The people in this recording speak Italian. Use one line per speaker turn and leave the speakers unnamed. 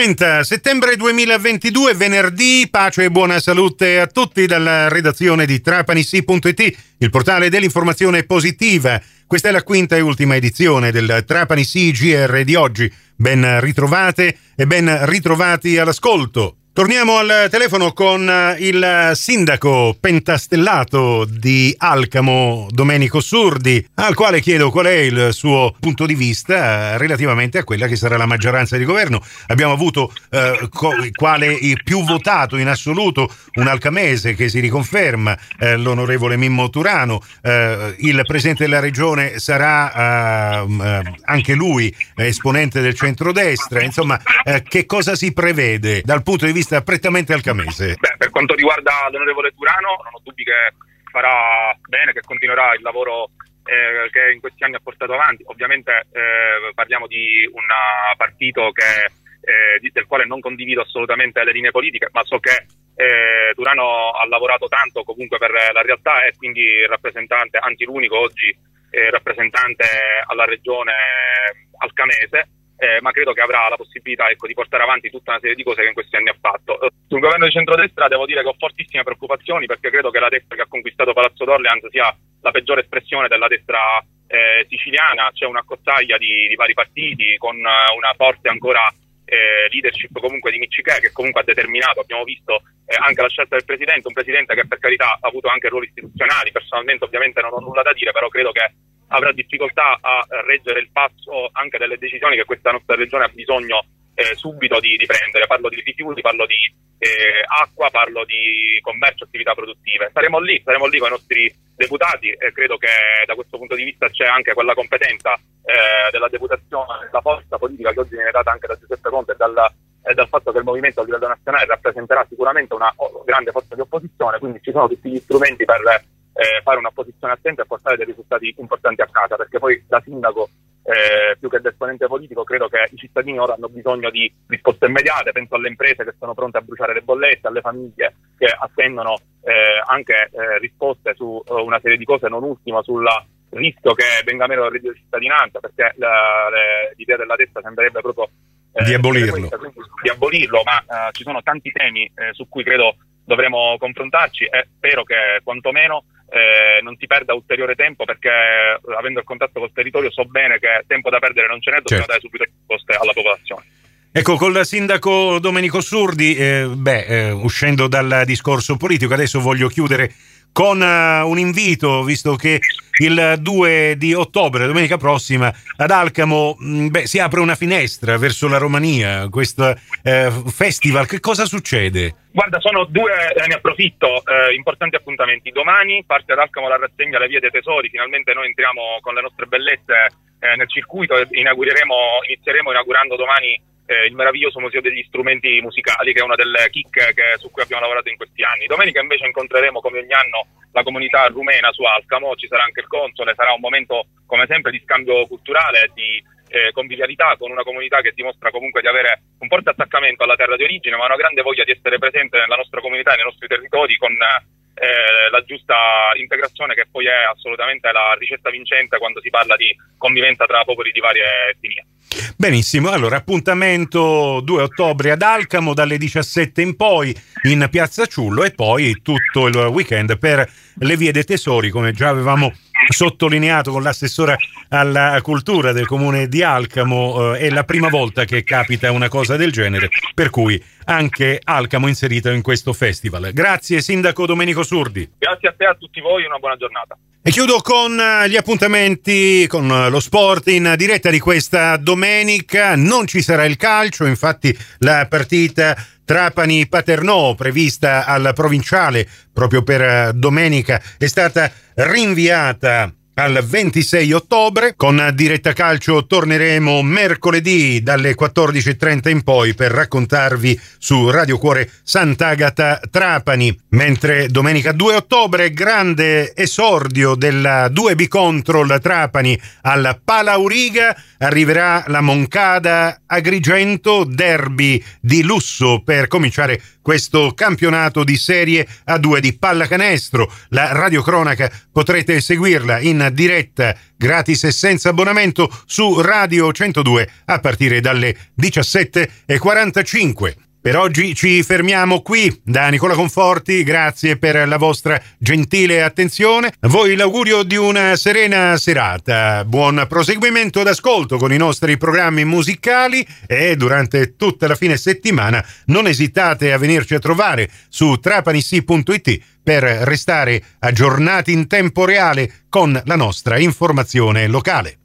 30 settembre 2022, venerdì, pace e buona salute a tutti dalla redazione di trapanisi.it, il portale dell'informazione positiva. Questa è la quinta e ultima edizione del Trapani CGR di oggi. Ben ritrovate e ben ritrovati all'ascolto. Torniamo al telefono con eh, il sindaco pentastellato di Alcamo, Domenico Surdi, al quale chiedo qual è il suo punto di vista relativamente a quella che sarà la maggioranza di governo. Abbiamo avuto eh, co- quale più votato in assoluto un alcamese che si riconferma, eh, l'onorevole Mimmo Turano. Eh, il presidente della regione sarà eh, anche lui esponente del centrodestra. Insomma, eh, che cosa si prevede dal punto di vista vista prettamente alcamese?
Beh, per quanto riguarda l'onorevole Turano, non ho dubbi che farà bene, che continuerà il lavoro eh, che in questi anni ha portato avanti. Ovviamente eh, parliamo di un partito che, eh, del quale non condivido assolutamente le linee politiche, ma so che eh, Turano ha lavorato tanto comunque per la realtà e quindi il rappresentante, anzi l'unico oggi eh, rappresentante alla regione alcamese eh, ma credo che avrà la possibilità ecco, di portare avanti tutta una serie di cose che in questi anni ha fatto. Sul governo di centrodestra devo dire che ho fortissime preoccupazioni perché credo che la destra che ha conquistato Palazzo d'Orleans sia la peggiore espressione della destra eh, siciliana, c'è una cozzaglia di, di, vari partiti con uh, una forte ancora eh, leadership comunque di Michiché che comunque ha determinato, abbiamo visto eh, anche la scelta del presidente, un presidente che per carità ha avuto anche ruoli istituzionali, personalmente ovviamente non ho nulla da dire, però credo che avrà difficoltà a reggere il passo anche delle decisioni che questa nostra regione ha bisogno eh, subito di, di, prendere. Parlo di rifiuti, parlo di eh, acqua, parlo di commercio, attività produttive. Saremo lì, saremo lì con i nostri deputati e credo che da questo punto di vista c'è anche quella competenza eh, della deputazione, la forza politica che oggi viene data anche da Giuseppe Conte e dal, dal fatto che il movimento a livello nazionale rappresenterà sicuramente una grande forza di opposizione, quindi ci sono tutti gli strumenti per eh, fare un'opposizione attenta e portare dei risultati importanti a casa, perché poi da sindaco eh, più che da esponente politico credo che i cittadini ora hanno bisogno di risposte immediate, penso alle imprese che sono pronte a bruciare le bollette, alle famiglie che attendono eh, anche eh, risposte su uh, una serie di cose, non ultima sul rischio che venga meno il reddito di cittadinanza, perché la, le, l'idea della destra sembrerebbe proprio
eh, di abolirlo.
Questa, di abolirlo, ma uh, ci sono tanti temi eh, su cui credo dovremo confrontarci e spero che quantomeno eh, non si perda ulteriore tempo perché eh, avendo il contatto col territorio so bene che tempo da perdere non ce n'è, dobbiamo certo. dare subito risposte alla popolazione.
Ecco, col sindaco Domenico Surdi, eh, beh, eh, uscendo dal discorso politico, adesso voglio chiudere con uh, un invito, visto che il 2 di ottobre, domenica prossima, ad Alcamo mm, beh, si apre una finestra verso la Romania, questo eh, festival. Che cosa succede?
Guarda, sono due, eh, ne approfitto, eh, importanti appuntamenti. Domani parte ad Alcamo la rassegna Le Vie dei Tesori, finalmente noi entriamo con le nostre bellezze eh, nel circuito e inaugureremo, inizieremo inaugurando domani eh, il meraviglioso Museo degli Strumenti Musicali, che è una delle chicche che, su cui abbiamo lavorato in questi anni. Domenica invece incontreremo come ogni anno la comunità rumena su Alcamo, ci sarà anche il console, sarà un momento come sempre di scambio culturale, di eh, convivialità con una comunità che dimostra comunque di avere un forte attaccamento alla terra di origine, ma una grande voglia di essere presente nella nostra comunità e nei nostri territori con eh, la giusta integrazione che poi è assolutamente la ricetta vincente quando si parla di convivenza tra popoli di varie etnie.
Benissimo, allora appuntamento 2 ottobre ad Alcamo dalle 17 in poi in Piazza Ciullo e poi tutto il weekend per le vie dei tesori come già avevamo sottolineato con l'assessora alla cultura del comune di Alcamo, eh, è la prima volta che capita una cosa del genere, per cui anche Alcamo inserito in questo festival. Grazie Sindaco Domenico Surdi.
Grazie a te e a tutti voi, una buona giornata.
E chiudo con eh, gli appuntamenti con lo sport in diretta di questa domenica. Non ci sarà il calcio, infatti la partita Trapani-Paternò prevista al provinciale proprio per eh, domenica è stata rinviata al 26 ottobre. Con Diretta Calcio torneremo mercoledì dalle 14.30 in poi per raccontarvi su Radio Cuore Sant'Agata Trapani. Mentre domenica 2 ottobre, grande esordio della 2B Control Trapani al Palauriga, arriverà la Moncada Agrigento, derby di lusso per cominciare questo campionato di serie A2 di pallacanestro. La radiocronaca potrete seguirla in diretta gratis e senza abbonamento su Radio 102 a partire dalle 17.45. Per oggi ci fermiamo qui. Da Nicola Conforti, grazie per la vostra gentile attenzione. A voi l'augurio di una serena serata. Buon proseguimento d'ascolto con i nostri programmi musicali e durante tutta la fine settimana non esitate a venirci a trovare su trapanissi.it per restare aggiornati in tempo reale con la nostra informazione locale.